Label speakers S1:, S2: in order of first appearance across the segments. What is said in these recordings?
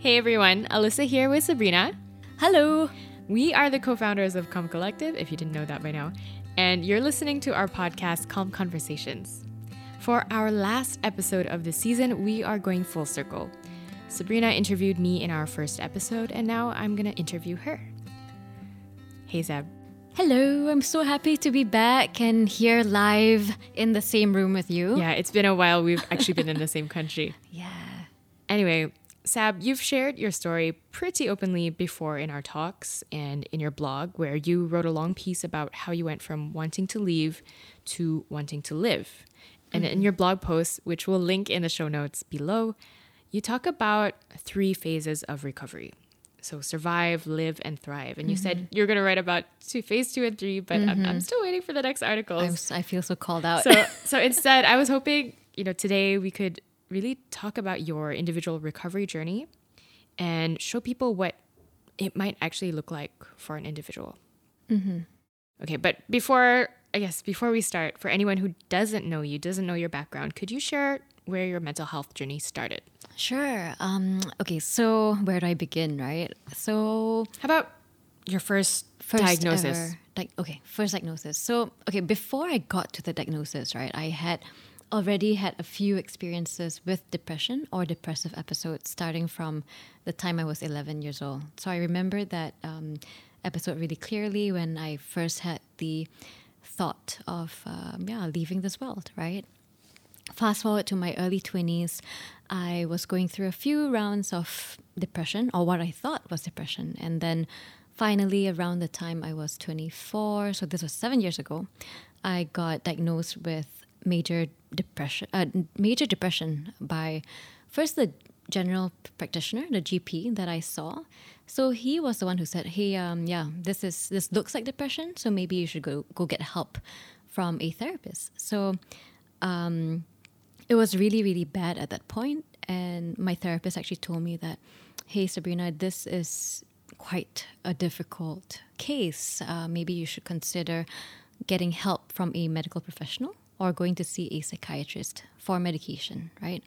S1: Hey everyone, Alyssa here with Sabrina.
S2: Hello.
S1: We are the co founders of Calm Collective, if you didn't know that by now, and you're listening to our podcast, Calm Conversations. For our last episode of the season, we are going full circle. Sabrina interviewed me in our first episode, and now I'm gonna interview her. Hey Sab.
S2: Hello. I'm so happy to be back and here live in the same room with you.
S1: Yeah, it's been a while. We've actually been in the same country.
S2: Yeah.
S1: Anyway, Sab, you've shared your story pretty openly before in our talks and in your blog, where you wrote a long piece about how you went from wanting to leave to wanting to live. And in mm-hmm. your blog post, which we'll link in the show notes below, you talk about three phases of recovery. So survive, live, and thrive. And you said mm-hmm. you're going to write about two, phase two and three, but I'm, I'm mm-hmm. still waiting for the next
S2: article. I feel so called out.
S1: So, so instead, I was hoping, you know, today we could really talk about your individual recovery journey and show people what it might actually look like for an individual. Okay, but before, I guess, before we start, for anyone who doesn't know you, doesn't know your background, could you share where your mental health journey started?
S2: sure. Um, okay, so where do I begin, right? So
S1: How about your first,
S2: first
S1: diagnosis?
S2: ever- Like okay, first diagnosis. So okay, before I got to the diagnosis, right, I had already had a few experiences with depression or depressive episodes starting from the time I was 11 years old. So I remember that um, episode really clearly when I first had the thought of um, yeah leaving this world, right? fast forward to my early 20s, I was going through a few rounds of depression, or what I thought was depression. And then finally, around the time I was 24, so this was seven years ago, I got diagnosed with major depression, uh, major depression by first the general practitioner, the GP that I saw. So he was the one who said, "Hey, um, yeah, this is this looks like depression, so maybe you should go go get help from a therapist." So um, it was really, really bad at that. And my therapist actually told me that, hey, Sabrina, this is quite a difficult case. Uh, maybe you should consider getting help from a medical professional or going to see a psychiatrist for medication, right?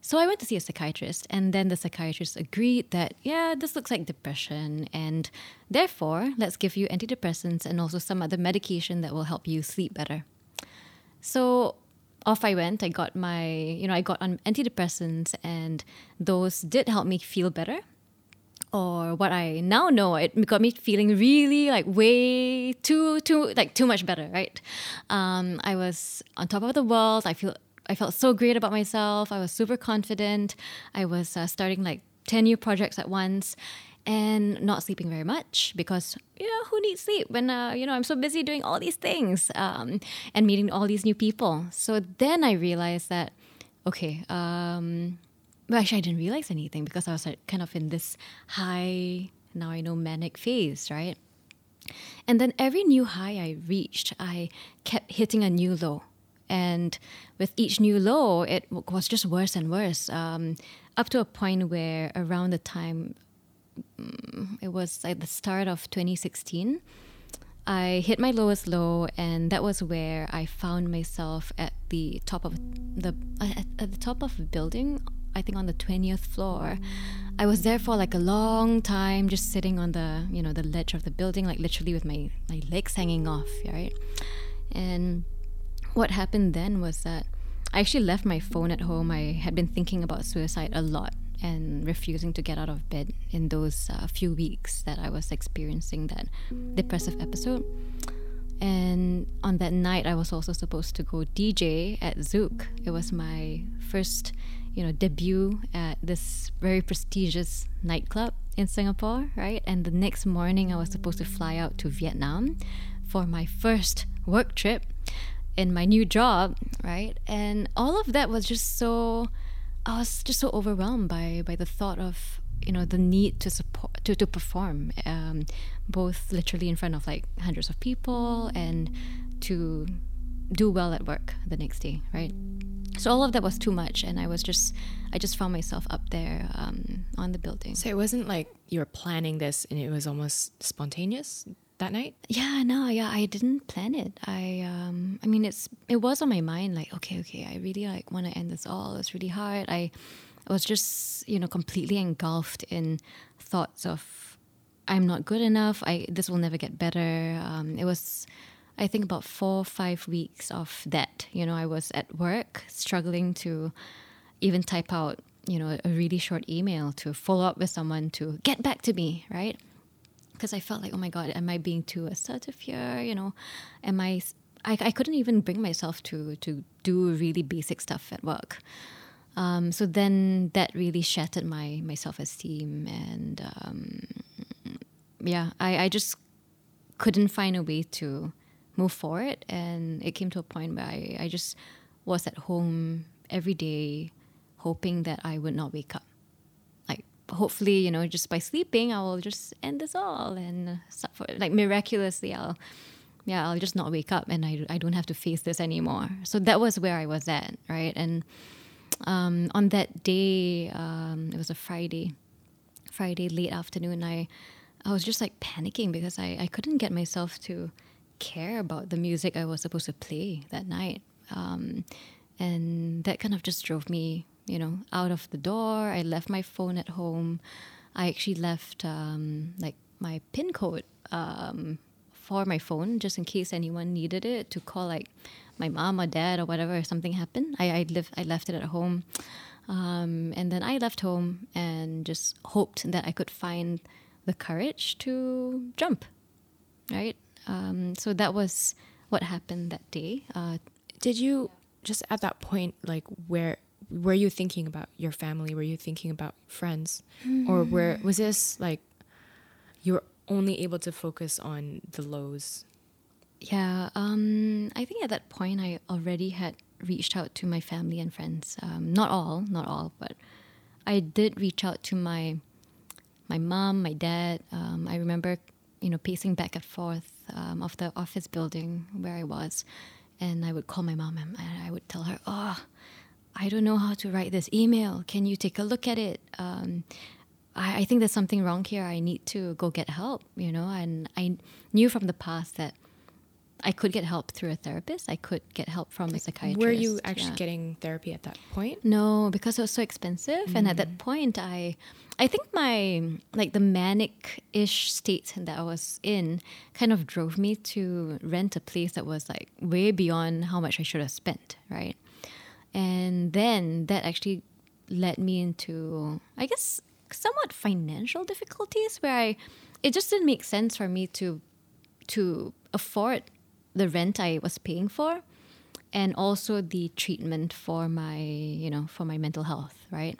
S2: So I went to see a psychiatrist, and then the psychiatrist agreed that, yeah, this looks like depression, and therefore, let's give you antidepressants and also some other medication that will help you sleep better. So off I went. I got my, you know, I got on antidepressants, and those did help me feel better. Or what I now know, it got me feeling really like way too, too, like too much better, right? Um, I was on top of the world. I feel, I felt so great about myself. I was super confident. I was uh, starting like ten new projects at once, and not sleeping very much because you know who needs sleep when uh, you know I'm so busy doing all these things um, and meeting all these new people. So then I realized that okay, um, well actually I didn't realize anything because I was like, kind of in this high now I know manic phase, right? And then every new high I reached, I kept hitting a new low. And with each new low, it was just worse and worse, um, up to a point where around the time it was at the start of 2016 i hit my lowest low and that was where i found myself at the top of the at the top of a building i think on the 20th floor i was there for like a long time just sitting on the you know the ledge of the building like literally with my my legs hanging off right and what happened then was that I actually left my phone at home. I had been thinking about suicide a lot and refusing to get out of bed in those uh, few weeks that I was experiencing that depressive episode. And on that night, I was also supposed to go DJ at Zouk. It was my first, you know, debut at this very prestigious nightclub in Singapore, right? And the next morning, I was supposed to fly out to Vietnam for my first work trip in my new job, right? And all of that was just so I was just so overwhelmed by by the thought of you know the need to support to, to perform um, both literally in front of like hundreds of people and to do well at work the next day right so all of that was too much and i was just i just found myself up there um, on the building
S1: So it wasn't like you were planning this and it was almost spontaneous that night?
S2: Yeah, no, yeah, I didn't plan it. I, um, I mean, it's it was on my mind. Like, okay, okay, I really like want to end this all. It's really hard. I, I was just, you know, completely engulfed in thoughts of I'm not good enough. I this will never get better. Um, it was, I think, about four five weeks of that. You know, I was at work struggling to even type out, you know, a really short email to follow up with someone to get back to me, right? Because I felt like, oh my god, am I being too assertive here? You know, am I? I, I couldn't even bring myself to to do really basic stuff at work. Um, so then that really shattered my my self esteem, and um, yeah, I, I just couldn't find a way to move forward. And it came to a point where I, I just was at home every day, hoping that I would not wake up. Like hopefully, you know, just by sleeping, I will just end this all, and like miraculously, I'll yeah, I'll just not wake up and I, I don't have to face this anymore. So that was where I was at, right? And um, on that day, um, it was a Friday, Friday late afternoon. I I was just like panicking because I, I couldn't get myself to care about the music I was supposed to play that night, um, and that kind of just drove me, you know, out of the door. I left my phone at home. I actually left um, like my pin code um, for my phone just in case anyone needed it to call like my mom or dad or whatever if something happened. I I live I left it at home, um, and then I left home and just hoped that I could find the courage to jump, right? Um, so that was what happened that day. Uh,
S1: Did you just at that point like where were you thinking about your family? Were you thinking about friends, mm. or where was this like you were only able to focus on the lows
S2: yeah, um, I think at that point I already had reached out to my family and friends. Um, not all, not all, but I did reach out to my my mom, my dad. Um, I remember, you know, pacing back and forth um, of the office building where I was, and I would call my mom and I would tell her, "Oh, I don't know how to write this email. Can you take a look at it?" Um, I, I think there's something wrong here. I need to go get help, you know. And I knew from the past that I could get help through a therapist. I could get help from a psychiatrist.
S1: Were you actually yeah. getting therapy at that point?
S2: No, because it was so expensive. Mm. And at that mm. point, I, I think my like the manic-ish state that I was in kind of drove me to rent a place that was like way beyond how much I should have spent, right? And then that actually led me into, I guess, somewhat financial difficulties where I, it just didn't make sense for me to, to afford the rent I was paying for and also the treatment for my, you know, for my mental health, right?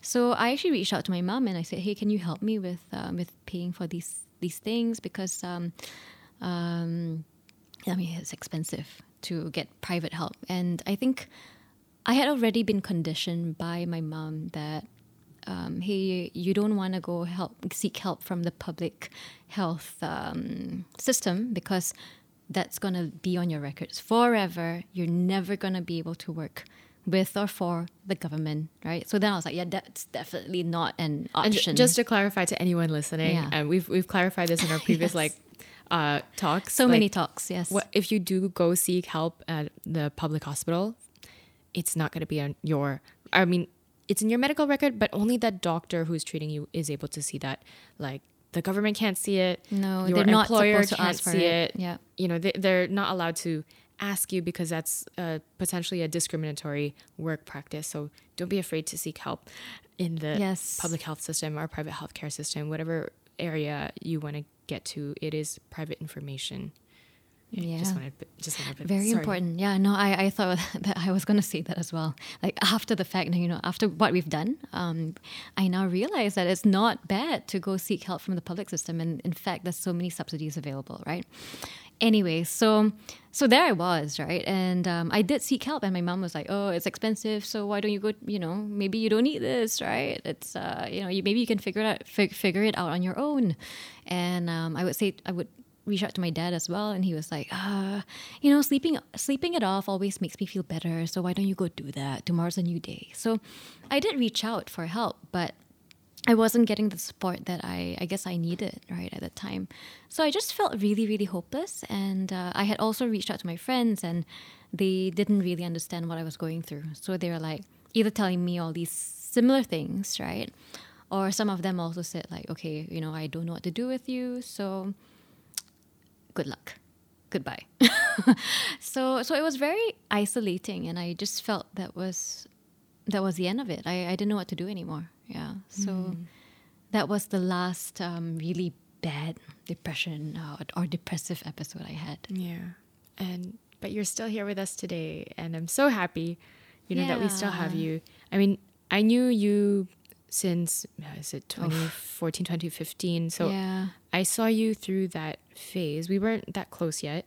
S2: So I actually reached out to my mom and I said, "Hey, can you help me with um, with paying for these these things because um, um, I mean it's expensive to get private help." And I think I had already been conditioned by my mom that um, hey, you don't want to go help seek help from the public health um, system because that's going to be on your records forever. You're never going to be able to work with or for the government, right? So then I was like, yeah, that's definitely not an option.
S1: And just to clarify to anyone listening, yeah. and we've we've clarified this in our previous yes. like uh, talks.
S2: So like, many talks, yes.
S1: What, if you do go seek help at the public hospital, it's not going to be on your. I mean, it's in your medical record, but only that doctor who's treating you is able to see that. Like the government can't see it.
S2: No, your they're employer not can't
S1: see
S2: it.
S1: it. Yeah, you know they, they're not allowed to ask you because that's uh, potentially a discriminatory work practice. So don't be afraid to seek help in the
S2: yes.
S1: public health system or private healthcare system, whatever area you want to get to. It is private information.
S2: Yeah,
S1: just wanted, just wanted,
S2: very sorry. important. Yeah, no, I, I thought that I was going to say that as well. Like after the fact, you know, after what we've done, um, I now realize that it's not bad to go seek help from the public system, and in fact, there's so many subsidies available, right? Anyway, so so there I was, right, and um, I did seek help, and my mom was like, "Oh, it's expensive, so why don't you go? You know, maybe you don't need this, right? It's uh, you know, you, maybe you can figure it out, fig- figure it out on your own." And um, I would say I would reach out to my dad as well, and he was like, uh, you know, sleeping sleeping it off always makes me feel better. So why don't you go do that? Tomorrow's a new day. So I did reach out for help, but I wasn't getting the support that I, I guess I needed right at that time. So I just felt really, really hopeless. And uh, I had also reached out to my friends, and they didn't really understand what I was going through. So they were like either telling me all these similar things, right? Or some of them also said like, okay, you know, I don't know what to do with you, so good luck, goodbye. so so it was very isolating, and I just felt that was that was the end of it. I, I didn't know what to do anymore. Yeah, so
S1: Mm.
S2: that was the last um, really bad depression uh, or depressive episode I had.
S1: Yeah. And but you're still here with us today and I'm so happy you know that we still have you. I mean, I knew you since is it 2014 2015 so
S2: yeah.
S1: I saw you through that phase. We weren't that close yet,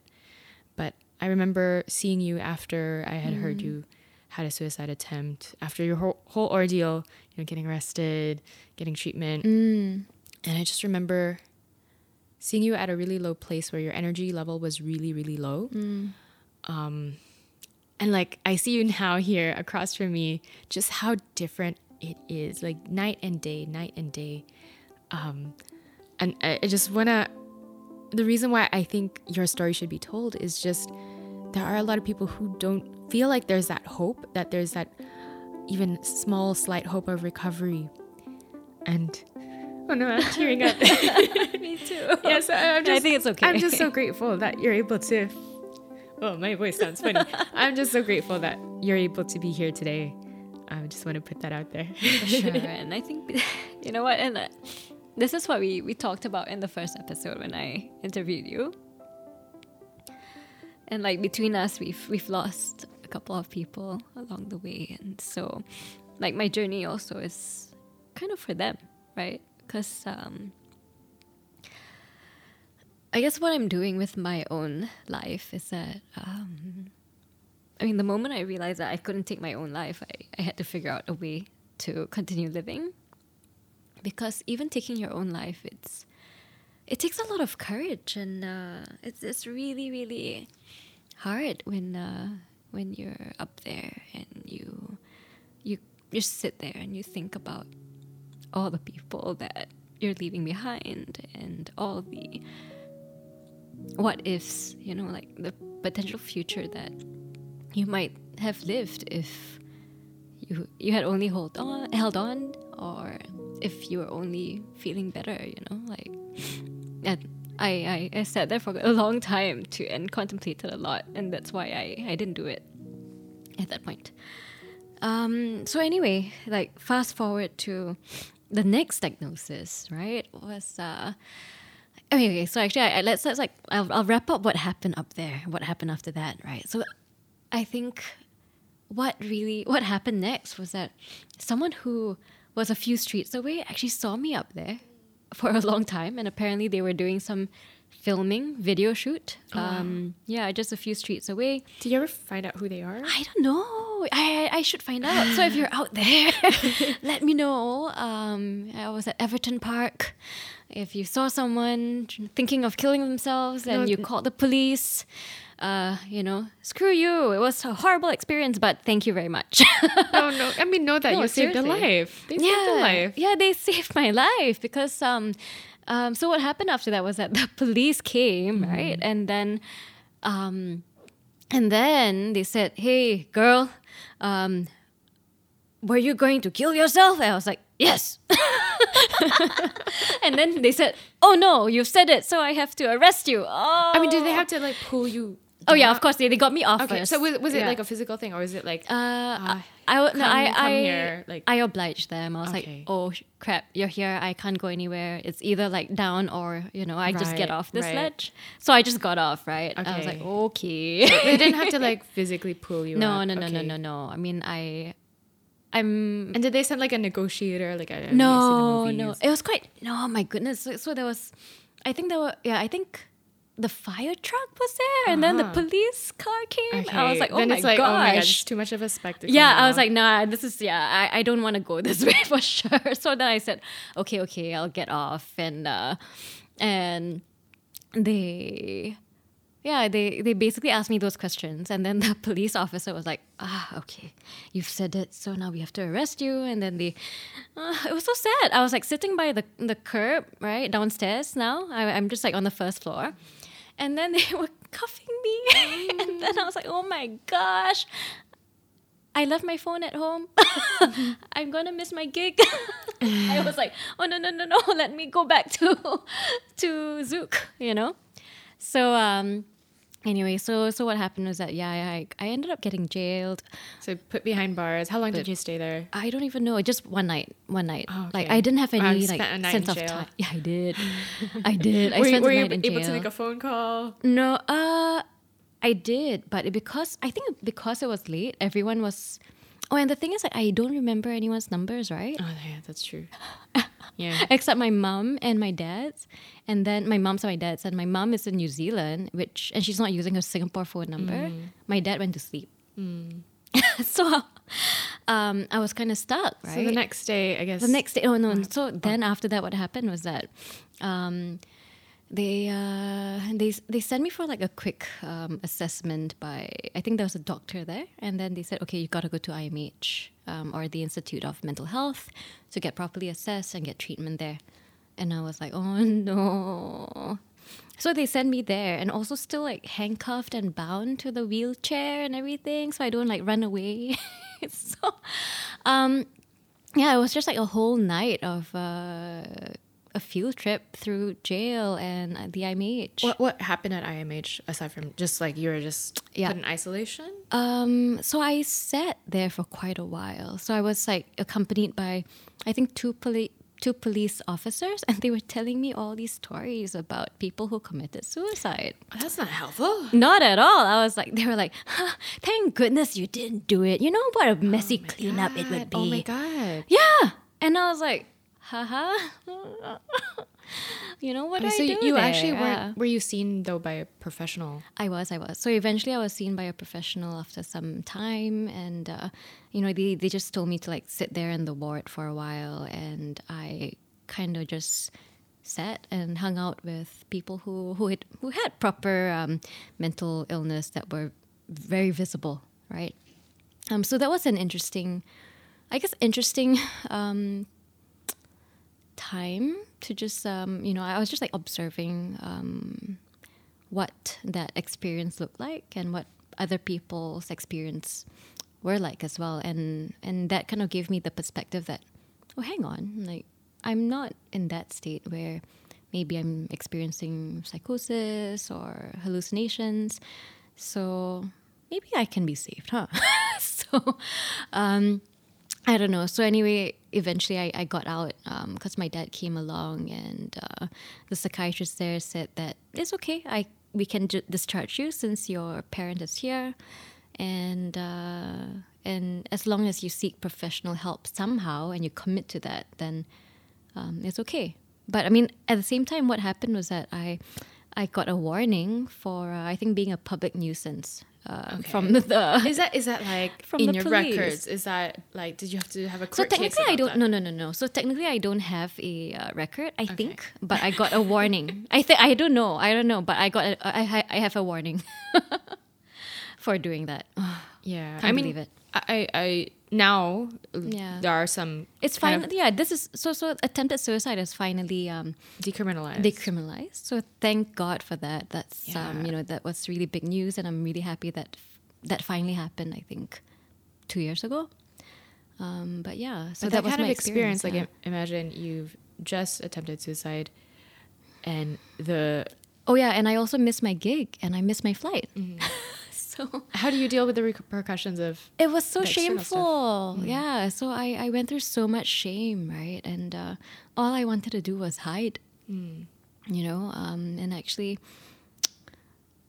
S1: but I remember seeing you after I had heard you had a suicide attempt, after your whole, whole ordeal, you know, getting arrested, getting treatment.
S2: Mm.
S1: And I just remember seeing you at a really low place where your energy level was really, really low.
S2: Mm.
S1: Um, and like I see you now here across from me, just how different it is, like night and day, night and day. Um, and I, I just wanna. The reason why I think your story should be told is just there are a lot of people who don't feel like there's that hope, that there's that even small, slight hope of recovery. And oh no, I'm tearing up.
S2: Me too.
S1: yes, just,
S2: I think it's okay.
S1: I'm just so grateful that you're able to. Oh, my voice sounds funny. I'm just so grateful that you're able to be here today. I just want to put that out there.
S2: sure. And I think, you know what? And uh, this is what we, we talked about in the first episode when I interviewed you. And like between us, we've we've lost a couple of people along the way, and so like my journey also is kind of for them, right? Because um, I guess what I'm doing with my own life is that um, I mean, the moment I realized that I couldn't take my own life, I, I had to figure out a way to continue living. Because even taking your own life, it's it takes a lot of courage, and uh, it's it's really really hard when uh, when you're up there and you you just sit there and you think about all the people that you're leaving behind and all the what ifs, you know, like the potential future that you might have lived if you you had only hold on held on or if you were only feeling better you know like and I, I, I sat there for a long time to and contemplated a lot and that's why I, I didn't do it at that point. Um, so anyway like fast forward to the next diagnosis right was uh okay, okay so actually I, I- let's, let's like I'll, I'll wrap up what happened up there what happened after that right? So I think what really what happened next was that someone who was a few streets away actually saw me up there for a long time and apparently they were doing some filming video shoot um yeah just a few streets away
S1: Do you ever find out who they are?
S2: I don't know. I, I I should find out. So if you're out there, let me know. Um, I was at Everton Park. If you saw someone thinking of killing themselves and
S1: No,
S2: you called the police, uh, you know, screw you. It was a horrible experience, but thank you very much.
S1: no, no. I mean, know that
S2: No,
S1: you saved a life. They saved a life.
S2: Yeah, they saved my life because um, um, so what happened after that was that the police came,
S1: Mm-hmm.
S2: right? And then um and then they said, Hey girl, um, were you going to kill yourself? And I was like, Yes. and then they said, Oh no, you've said it, so I have to arrest you. Oh
S1: I mean, did they have to like pull you?
S2: Oh yeah, of course they, they got me off
S1: Okay,
S2: first.
S1: so was, was it
S2: Yeah.
S1: like a physical thing or was it like
S2: Uh,
S1: uh,
S2: I, I, no,
S1: come-
S2: I,
S1: come
S2: I,
S1: here, like-
S2: I obliged them. I was
S1: Okay.
S2: like, oh sh- crap, you're here. I can't go anywhere. It's either like down or, you know, I just get off this
S1: right.
S2: ledge. So I just got off, right? I was like,
S1: Okay.
S2: okay.
S1: they didn't have to like physically pull you
S2: no,
S1: out?
S2: no, no, no,
S1: Okay.
S2: no, no. I mean, I, I'm,
S1: And did they send like a negotiator? Like I
S2: no,
S1: I see the
S2: no. It was quite, no, my goodness. So, so there was, I think there were, yeah, I think the fire truck was there and then the
S1: Uh-huh.
S2: police car came.
S1: Okay.
S2: I was like, oh
S1: then
S2: my
S1: it's like,
S2: gosh.
S1: oh my god, it's too much of a spectacle.
S2: Yeah, I was like, nah, this is yeah, I, I don't want to go this way for sure. So then I said, okay, okay, I'll get off, and uh, and they, yeah, they they basically asked me those questions, and then the police officer was like, ah, okay, you've said it, so now we have to arrest you, and then they, uh, it was so sad. I was like sitting by the the curb right downstairs. Now I, I'm just like on the first floor. And then they were cuffing me. and then I was like, oh my gosh, I left my phone at home. I'm gonna miss my gig. I was like, oh no no no no, let me go back to to Zouk, you know. So um, anyway, so so what happened was that yeah, I I ended up getting jailed.
S1: So put behind bars. How long
S2: But-
S1: did you stay there?
S2: I don't even know. Just one night. One night.
S1: Oh,
S2: Like. I didn't have any like
S1: spent a night
S2: sense of time. Yeah, I did. I did. I
S1: were you,
S2: spent
S1: were you able
S2: jail.
S1: to make a phone call?
S2: No, uh, I did, but it- because I think because it was late, everyone was. Oh, and the thing is, like, I don't remember anyone's numbers, right?
S1: Oh yeah, that's true. Yeah.
S2: Except my mom and my dad's, and then my mom's and my dad's, and my mom is in New Zealand, which and she's not using her Singapore phone number. My dad went to sleep, so um, I was kind of stuck, right?
S1: So the next day, I guess.
S2: The next day, oh no. So then after that, what happened was that um, they uh, they they sent me for like a quick um, assessment by I think there was a doctor there, and then they said, okay, you got to go to IMH um, or the Institute of Mental Health to get properly assessed and get treatment there. And I was like, oh no. So they sent me there and also still like handcuffed and bound to the wheelchair and everything so I don't like run away. so um yeah, it was just like a whole night of uh, a field trip through jail and the IMH.
S1: What what happened at IMH aside from just like you were just
S2: Yeah.
S1: put in isolation?
S2: Um, so I sat there for quite a while. So I was like accompanied by, I think two police. Two police officers, and they were telling me all these stories about people who committed suicide.
S1: That's not helpful.
S2: Not at all. I was like, they were like, huh, thank goodness you didn't do it. You know what a messy cleanup it would be.
S1: Oh my god.
S2: Yeah. And I was like, haha. you know what
S1: so
S2: I
S1: you,
S2: do
S1: you
S2: there?
S1: actually
S2: Yeah.
S1: weren't. Were you seen though by a professional?
S2: I was, I was. So eventually I was seen by a professional after some time and uh, you know, they, they just told me to like sit there in the ward for a while and I kind of just sat and hung out with people who who had who had proper um, mental illness that were very visible, right? Um, so that was an interesting, I guess, interesting um, time to just, um, you know, I was just like observing um, what that experience looked like and what other people's experience were like as well, and and that kind of gave me the perspective that, oh, hang on, like I'm not in that state where maybe I'm experiencing psychosis or hallucinations, so maybe I can be saved, huh? so, um, I don't know. So anyway, eventually I, I got out because my dad came along and uh, the psychiatrist there said that it's okay. I we can discharge you since your parent is here, and uh, and as long as you seek professional help somehow and you commit to that, then um, it's okay. But I mean, at the same time, what happened was that I I got a warning for uh, I think being a public nuisance uh, from the
S1: Is that is that like
S2: From
S1: in
S2: the
S1: your
S2: police.
S1: records? Is that like did you have to have a
S2: So technically, I don't.
S1: that?
S2: No, no, no, no. So technically, I don't have a uh, record. I think, but I got a warning. I think I don't know. I don't know, but I got. A, I I I have a warning for doing that.
S1: Yeah,
S2: Can't
S1: I mean,
S2: believe it.
S1: I I- now
S2: Yeah.
S1: there are some
S2: It's fine. yeah, this is so. So attempted suicide is finally um,
S1: decriminalized.
S2: decriminalized. So thank God for that. That's um, you know that was really big news, and I'm really happy that that finally happened. I think two years ago. Um, but yeah, so
S1: But
S2: that,
S1: that,
S2: was
S1: kind
S2: my
S1: of experience, like
S2: yeah.
S1: im- imagine you've just attempted suicide, and the
S2: oh yeah, and I also missed my gig and I missed my flight.
S1: Mm-hmm.
S2: So
S1: how do you deal with the repercussions of
S2: it was so
S1: the external stuff.
S2: shameful. Yeah, so I I went through so much shame, right? And uh, all I wanted to do was hide. You know, um, and actually.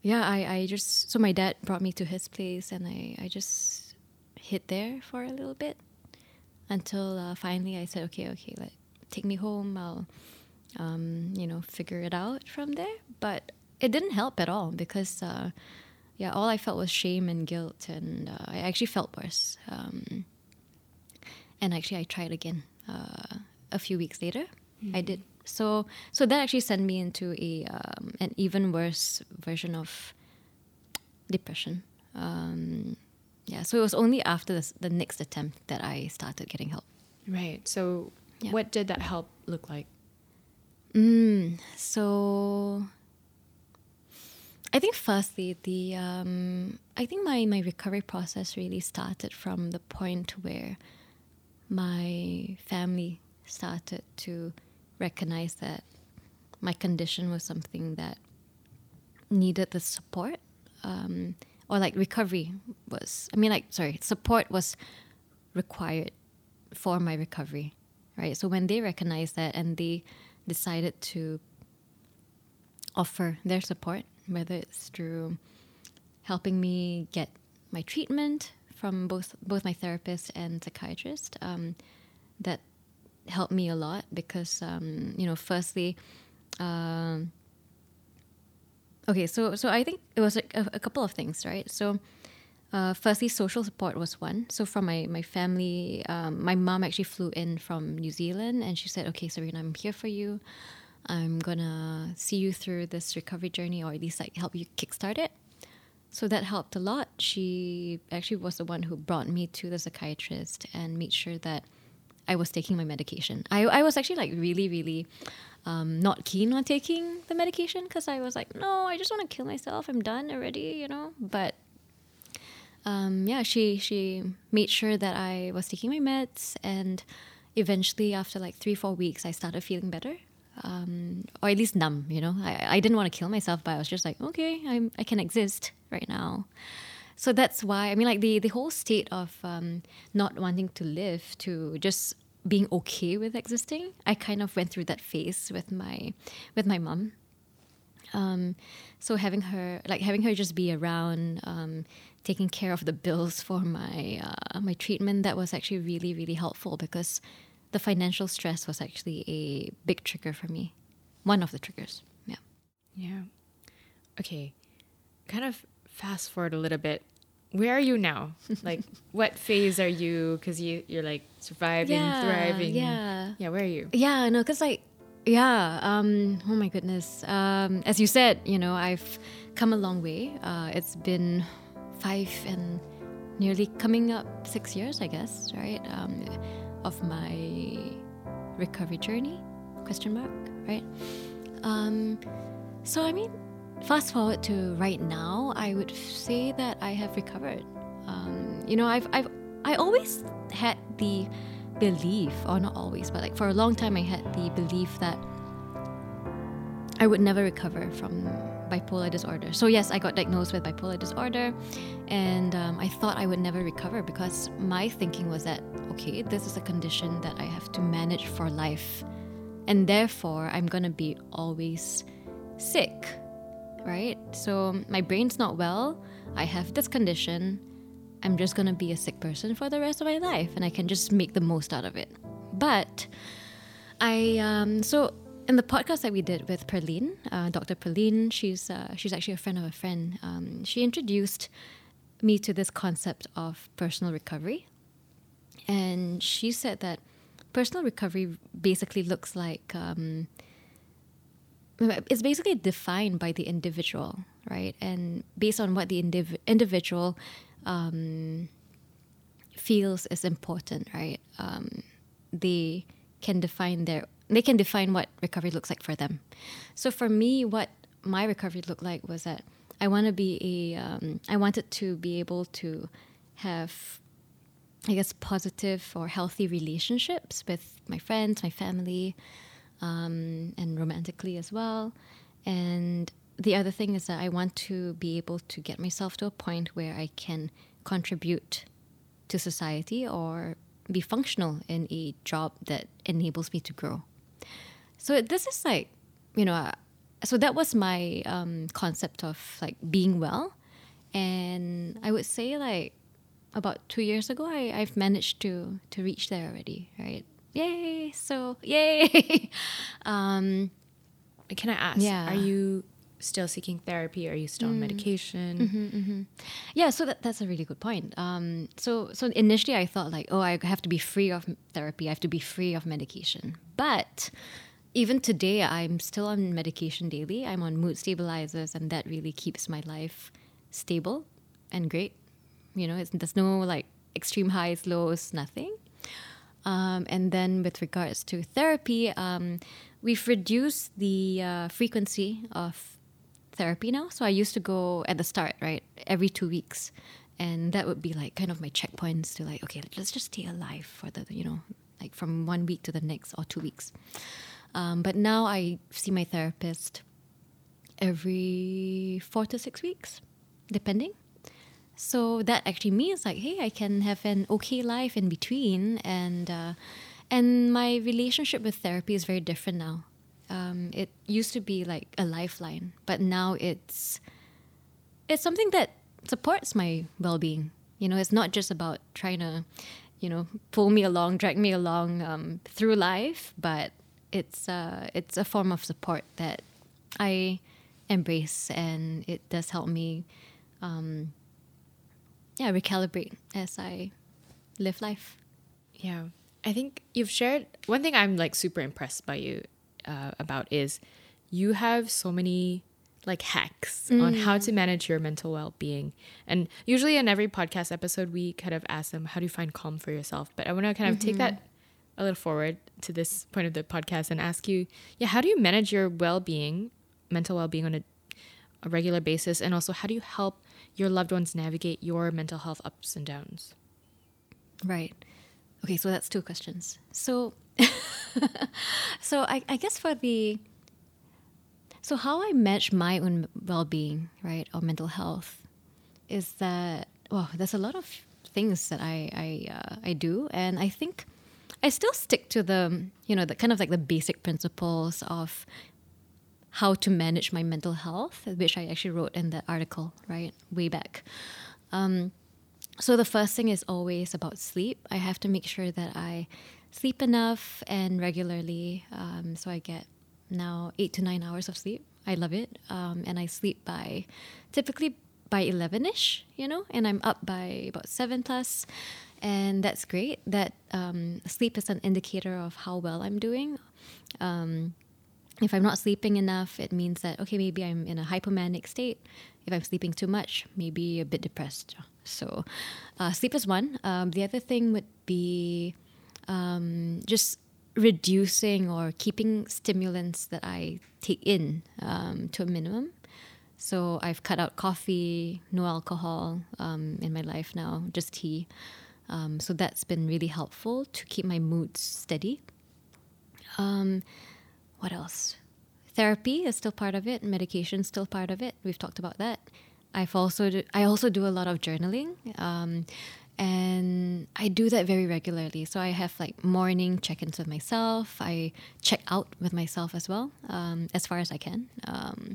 S2: Yeah, I, I just so my dad brought me to his place and I, I just hid there for a little bit until uh, finally I said, okay, okay, like take me home. I'll, um, you know, figure it out from there. But it didn't help at all because, uh, yeah, all I felt was shame and guilt, and uh, I actually felt worse. Um, and actually, I tried again uh, a few weeks later. I did so. So that actually sent me into a um, an even worse version of depression. Um, yeah, so it was only after this, the next attempt that I started getting help.
S1: right? So,
S2: Yeah.
S1: what did that help look like?
S2: Mm, so I think firstly the um, I think my my recovery process really started from the point where my family started to recognize that my condition was something that needed the support um, or like recovery was i mean like sorry support was required for my recovery right? So when they recognized that and they decided to offer their support whether it's through helping me get my treatment from both both my therapist and psychiatrist um, that helped me a lot because um, you know firstly um, okay so so i think it was a, a couple of things right? So uh, firstly social support was one. So from my, my family um, my mom actually flew in from new zealand and she said okay serena i'm here for you i'm gonna see you through this recovery journey or at least like help you kickstart it so that helped a lot she actually was the one who brought me to the psychiatrist and made sure that I was taking my medication. I, I was actually like really, really um, not keen on taking the medication because I was like, no, I just want to kill myself. I'm done already, you know. But um, yeah, she she made sure that I was taking my meds, and eventually, after like three four weeks, I started feeling better, um, or at least numb. You know, I I didn't want to kill myself, but I was just like, okay, I'm I can exist right now. So that's why I mean, like the the whole state of um, not wanting to live to just being okay with existing. I kind of went through that phase with my with my mom. Um, so having her like having her just be around, um, taking care of the bills for my uh, my treatment, that was actually really really helpful because the financial stress was actually a big trigger for me. One of the triggers. Yeah.
S1: Yeah. Okay. Kind of fast forward a little bit where are you now? like, what phase are you? Because you you're like surviving,
S2: yeah,
S1: thriving.
S2: Yeah,
S1: yeah. Where are you?
S2: Yeah, no, because like, yeah. Um, oh my goodness. Um, as you said, you know, I've come a long way. Uh, it's been five and nearly coming up six years, I guess, right? Um, of my recovery journey? Question mark, right? Um, so I mean, fast forward to right now, I would say that I have recovered. Um, you know, I've, I've, I always had the belief, or not always, but like for a long time, I had the belief that I would never recover from bipolar disorder. So, yes, I got diagnosed with bipolar disorder, and um, I thought I would never recover because my thinking was that, okay, this is a condition that I have to manage for life, and therefore I'm gonna be always sick right? So my brain's not well. I have this condition. I'm just gonna be a sick person for the rest of my life, and I can just make the most out of it. But I um, so in the podcast that we did with Perline, uh, Dr. Perline, she's uh, she's actually a friend of a friend. Um, she introduced me to this concept of personal recovery, and she said that personal recovery basically looks like um, it's basically defined by the individual, right? And based on what the indiv- individual um, feels is important, right? Um, they can define their they can define what recovery looks like for them. So for me, what my recovery looked like was that I want to be a um, I wanted to be able to have I guess positive or healthy relationships with my friends, my family, um, and romantically as well. And the other thing is that I want to be able to get myself to a point where I can contribute to society or be functional in a job that enables me to grow. So this is like, you know, so that was my um, concept of like being well. And I would say like about two years ago, I, I've managed to to reach there already, right? yay so yay um
S1: can i ask yeah are you still seeking therapy are you still mm. on medication
S2: mm-hmm, mm-hmm. yeah so that, that's a really good point um so so initially i thought like oh i have to be free of therapy i have to be free of medication but even today i'm still on medication daily i'm on mood stabilizers and that really keeps my life stable and great you know there's no like extreme highs lows nothing um, and then with regards to therapy, um, we've reduced the uh, frequency of therapy now. So I used to go at the start, right, every two weeks, and that would be like kind of my checkpoints to like, okay, let's just stay alive for the, you know, like from one week to the next or two weeks. Um, but now I see my therapist every four to six weeks, depending. So that actually means like, hey, I can have an okay life in between, and uh, and my relationship with therapy is very different now. Um, it used to be like a lifeline, but now it's it's something that supports my well-being. You know, it's not just about trying to, you know, pull me along, drag me along um, through life, but it's uh, it's a form of support that I embrace, and it does help me, um, yeah, recalibrate as I live life.
S1: Yeah, I think you've shared one thing. I'm like super impressed by you uh, about is you have so many like hacks mm. on how to manage your mental well-being and usually in every podcast episode we kind of ask them how do you find calm for yourself but i want to kind of mm-hmm. take that a little forward to this point of the podcast and ask you, yeah, how do you manage your well being, mental well being on a, a regular basis? And also, how do you help your loved ones navigate your mental health ups and downs?
S2: Right. Okay, so that's two questions. So, so I, I guess for the so how I manage my own well-being, right, or mental health, is that well, there's a lot of things that I I uh, I do, and I think I still stick to the, you know, the kind of like the basic principles of how to manage my mental health, which I actually wrote in the article, right, way back. Um, so the first thing is always about sleep. I have to make sure that I sleep enough and regularly. Um, so I get now eight to nine hours of sleep. I love it. Um, and I sleep by typically by 11 ish, you know, and I'm up by about seven plus and that's great. That um, sleep is an indicator of how well I'm doing. Um, if I'm not sleeping enough, it means that okay, maybe I'm in a hypomanic state. If I'm sleeping too much, maybe a bit depressed. So, uh, sleep is one. Um, the other thing would be um, just reducing or keeping stimulants that I take in um, to a minimum. So I've cut out coffee, no alcohol um, in my life now, just tea. Um, so that's been really helpful to keep my moods steady. Um, what else? Therapy is still part of it. Medication is still part of it. We've talked about that. I've also do, I also do a lot of journaling. Um, and I do that very regularly. So I have like morning check-ins with myself. I check out with myself as well, um, as far as I can. Um,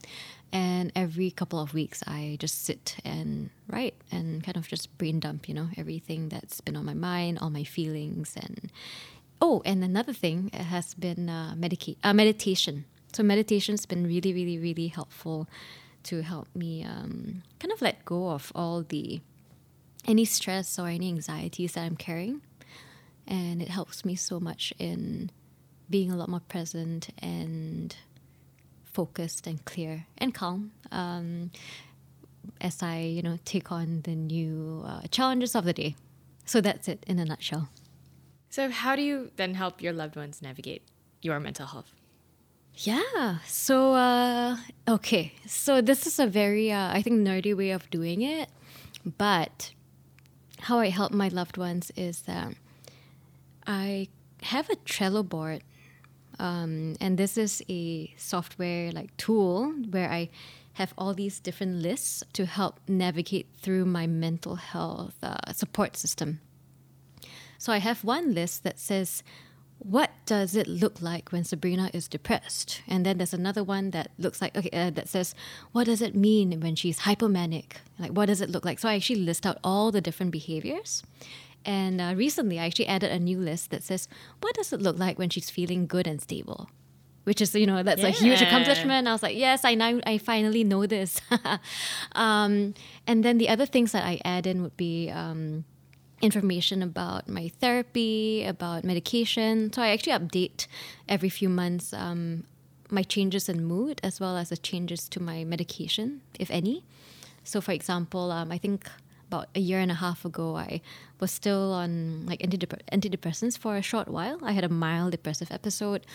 S2: and every couple of weeks, I just sit and write and kind of just brain dump, you know, everything that's been on my mind, all my feelings, and oh, and another thing has been uh, medica- uh, meditation. So meditation's been really, really, really helpful to help me um, kind of let go of all the any stress or any anxieties that I'm carrying. And it helps me so much in being a lot more present and focused and clear and calm um, as I, you know, take on the new uh, challenges of the day. So that's it in a nutshell.
S1: So, how do you then help your loved ones navigate your mental health?
S2: Yeah. So, uh, okay. So, this is a very, uh, I think, nerdy way of doing it. But how I help my loved ones is that I have a Trello board. Um, and this is a software like tool where I have all these different lists to help navigate through my mental health uh, support system. So I have one list that says what does it look like when Sabrina is depressed? And then there's another one that looks like okay uh, that says what does it mean when she's hypomanic? Like what does it look like? So I actually list out all the different behaviors. And uh, recently, I actually added a new list that says what does it look like when she's feeling good and stable? Which is, you know, that's yeah. a huge accomplishment. I was like, yes, I now I finally know this. um, and then the other things that I add in would be um, information about my therapy, about medication. So I actually update every few months um, my changes in mood as well as the changes to my medication, if any. So, for example, um, I think about a year and a half ago, I was still on like antidep- antidepressants for a short while. I had a mild depressive episode.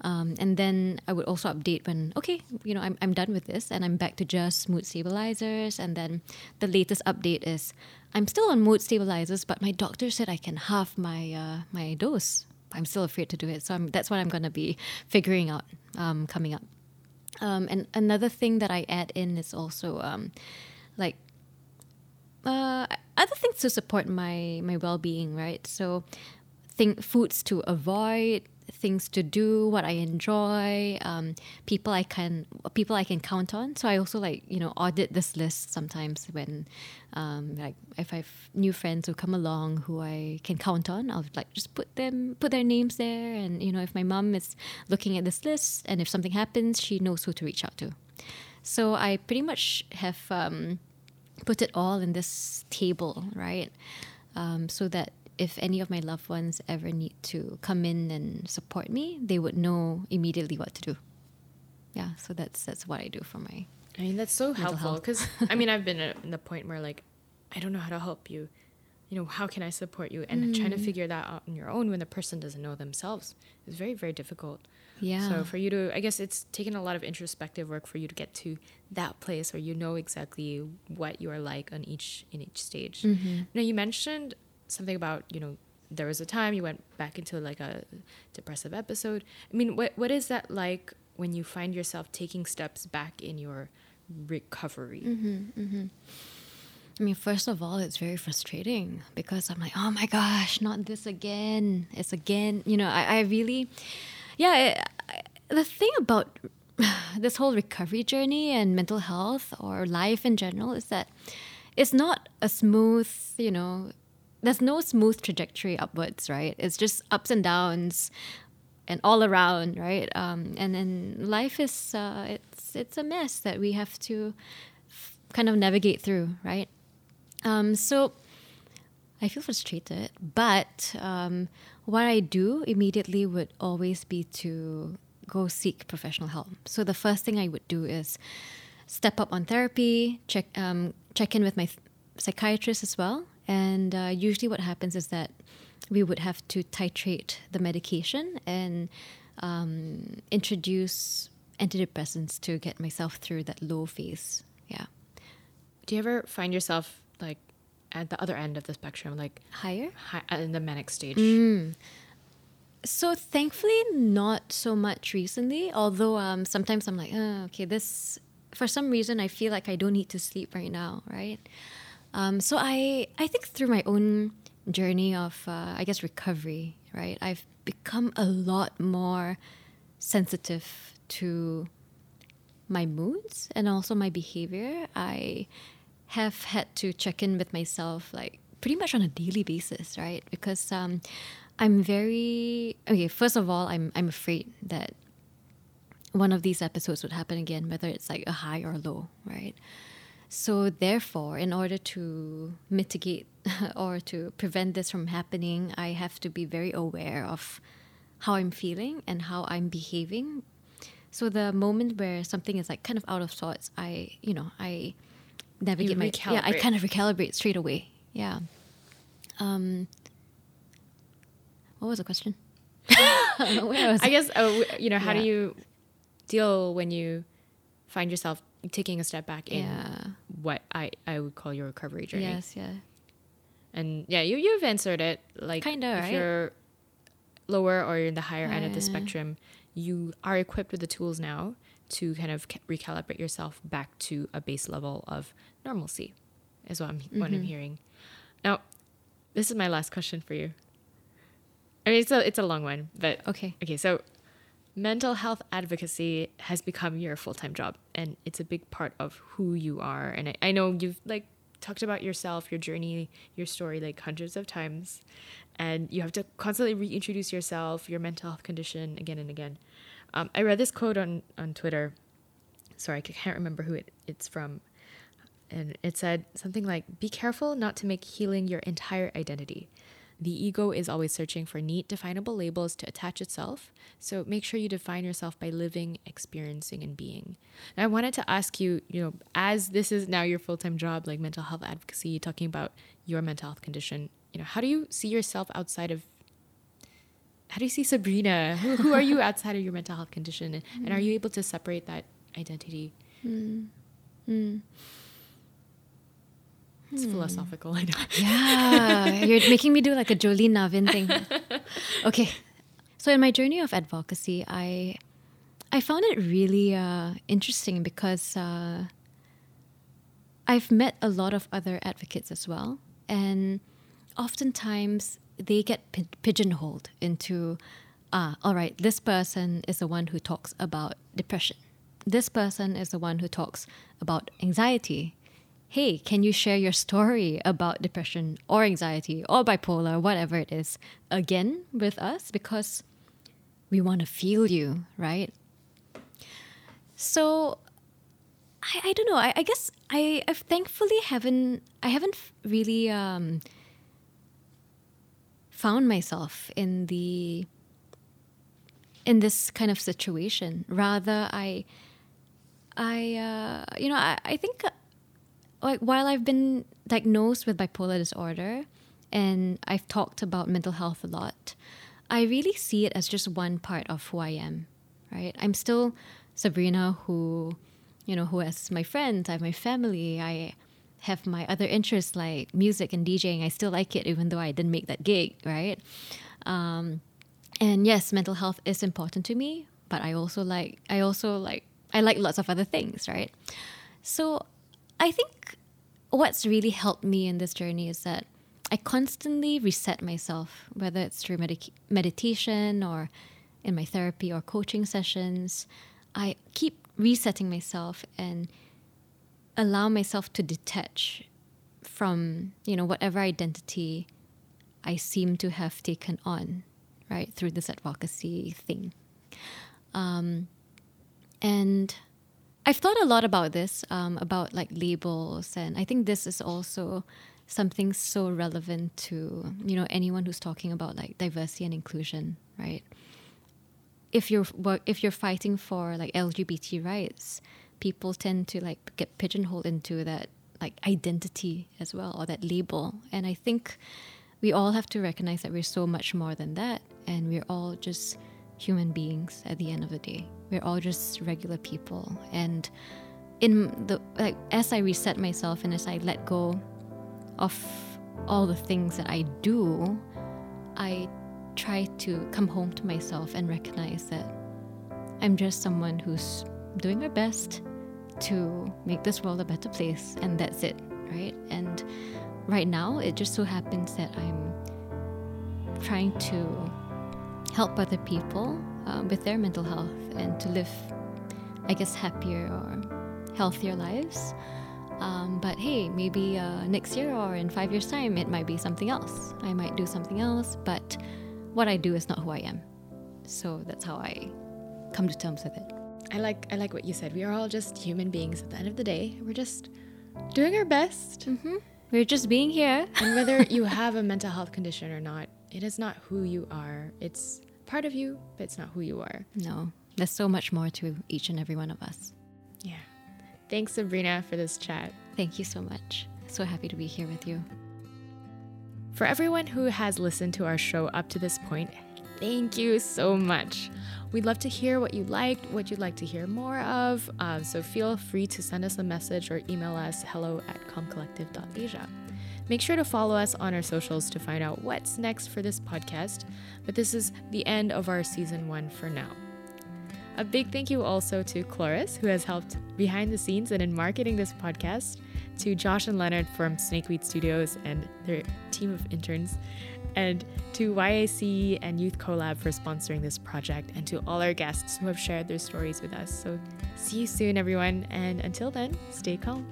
S2: Um, and then I would also update when, okay, you know, I'm, I'm done with this and I'm back to just mood stabilizers. And then the latest update is I'm still on mood stabilizers, but my doctor said I can halve my, uh, my dose. I'm still afraid to do it. So I'm, that's what I'm going to be figuring out um, coming up. Um, and another thing that I add in is also um, like uh, other things to support my my well being, right? So, think foods to avoid, things to do, what I enjoy, um, people I can people I can count on. So I also like you know audit this list sometimes when um, like if I've new friends who come along who I can count on, I'll like just put them put their names there, and you know if my mom is looking at this list and if something happens, she knows who to reach out to. So I pretty much have. Um, put it all in this table, right? Um, so that if any of my loved ones ever need to come in and support me, they would know immediately what to do. Yeah, so that's that's what I do for my.
S1: I mean, that's so helpful because I mean, I've been at the point where like, I don't know how to help you. You know, how can I support you? And mm. trying to mm. figure that out on your own when the person doesn't know themselves is very, very difficult.
S2: Yeah.
S1: So for you to, I guess it's taken a lot of introspective work for you to get to that place where you know exactly what you are like on each in each stage. Mm-hmm. Now you mentioned something about you know there was a time you went back into like a depressive episode. I mean, what what is that like when you find yourself taking steps back in your recovery?
S2: Mm-hmm, mm-hmm. I mean, first of all, it's very frustrating because I'm like, oh my gosh, not this again. It's again. You know, I, I really yeah, the thing about this whole recovery journey and mental health or life in general is that it's not a smooth, you know, there's no smooth trajectory upwards, right? It's just ups and downs and all around, right? Um, and then life is uh, it's it's a mess that we have to f- kind of navigate through, right? Um, so I feel frustrated, but um, what I do immediately would always be to go seek professional help. So the first thing I would do is step up on therapy, check um, check in with my th- psychiatrist as well. And uh, usually, what happens is that we would have to titrate the medication and um, introduce antidepressants to get myself through that low phase. Yeah.
S1: Do you ever find yourself like at the other end of the spectrum, like
S2: higher,
S1: high, uh, in the manic stage.
S2: Mm. So thankfully, not so much recently. Although um, sometimes I'm like, oh, okay, this for some reason I feel like I don't need to sleep right now, right? Um, so I I think through my own journey of uh, I guess recovery, right, I've become a lot more sensitive to my moods and also my behavior. I have had to check in with myself like pretty much on a daily basis, right? Because um, I'm very okay. First of all, I'm I'm afraid that one of these episodes would happen again, whether it's like a high or low, right? So therefore, in order to mitigate or to prevent this from happening, I have to be very aware of how I'm feeling and how I'm behaving. So the moment where something is like kind of out of sorts, I you know I navigate my yeah i kind of recalibrate straight away yeah um what was the question
S1: I, I guess oh, you know how yeah. do you deal when you find yourself taking a step back in yeah. What I, I would call your recovery journey
S2: yes yeah
S1: and yeah you you've answered it like
S2: kind of
S1: if
S2: right?
S1: you're lower or you're in the higher uh, end of the spectrum you are equipped with the tools now to kind of recalibrate yourself back to a base level of normalcy, is what I'm mm-hmm. what I'm mm-hmm. hearing. Now, this is my last question for you. I mean, it's a it's a long one, but
S2: okay.
S1: Okay, so mental health advocacy has become your full time job, and it's a big part of who you are. And I, I know you've like talked about yourself, your journey, your story like hundreds of times, and you have to constantly reintroduce yourself, your mental health condition again and again. Um, I read this quote on, on Twitter. Sorry, I can't remember who it, it's from. And it said something like Be careful not to make healing your entire identity. The ego is always searching for neat, definable labels to attach itself. So make sure you define yourself by living, experiencing, and being. Now, I wanted to ask you, you know, as this is now your full time job, like mental health advocacy, talking about your mental health condition, you know, how do you see yourself outside of how do you see Sabrina? Who, who are you outside of your mental health condition? And, and are you able to separate that identity?
S2: Mm. Mm.
S1: It's hmm. philosophical, I know.
S2: Yeah, you're making me do like a Jolene Navin thing. Okay, so in my journey of advocacy, I I found it really uh, interesting because uh, I've met a lot of other advocates as well, and oftentimes they get p- pigeonholed into, ah, all right, this person is the one who talks about depression. This person is the one who talks about anxiety hey, can you share your story about depression or anxiety or bipolar, whatever it is, again with us? Because we want to feel you, right? So I, I don't know. I, I guess I, I thankfully haven't I haven't really um, found myself in the in this kind of situation. Rather, I I uh, you know I, I think like while I've been diagnosed with bipolar disorder and I've talked about mental health a lot, I really see it as just one part of who I am, right? I'm still Sabrina who, you know, who has my friends, I have my family, I have my other interests like music and DJing. I still like it even though I didn't make that gig, right? Um, and yes, mental health is important to me, but I also like I also like I like lots of other things, right? So I think what's really helped me in this journey is that I constantly reset myself, whether it's through meditation or in my therapy or coaching sessions. I keep resetting myself and allow myself to detach from, you know, whatever identity I seem to have taken on, right, through this advocacy thing. Um, and I've thought a lot about this, um, about like labels, and I think this is also something so relevant to you know anyone who's talking about like diversity and inclusion, right? If you're if you're fighting for like LGBT rights, people tend to like get pigeonholed into that like identity as well or that label, and I think we all have to recognize that we're so much more than that, and we're all just human beings at the end of the day. We're all just regular people. And in the like as I reset myself and as I let go of all the things that I do, I try to come home to myself and recognize that I'm just someone who's doing her best to make this world a better place and that's it, right? And right now it just so happens that I'm trying to help other people uh, with their mental health and to live, I guess, happier or healthier lives. Um, but hey, maybe uh, next year or in five years' time, it might be something else. I might do something else, but what I do is not who I am. So that's how I come to terms with it.
S1: I like I like what you said. We are all just human beings at the end of the day. We're just doing our best.
S2: Mm-hmm. We're just being here.
S1: and whether you have a mental health condition or not, it is not who you are. It's part of you, but it's not who you are.
S2: No, there's so much more to each and every one of us.
S1: Yeah. Thanks, Sabrina, for this chat.
S2: Thank you so much. So happy to be here with you.
S1: For everyone who has listened to our show up to this point, thank you so much. We'd love to hear what you liked, what you'd like to hear more of. Uh, so feel free to send us a message or email us hello at calmcollective.asia. Make sure to follow us on our socials to find out what's next for this podcast. But this is the end of our season one for now. A big thank you also to Cloris, who has helped behind the scenes and in marketing this podcast, to Josh and Leonard from Snakeweed Studios and their team of interns, and to YAC and Youth Collab for sponsoring this project, and to all our guests who have shared their stories with us. So, see you soon, everyone, and until then, stay calm.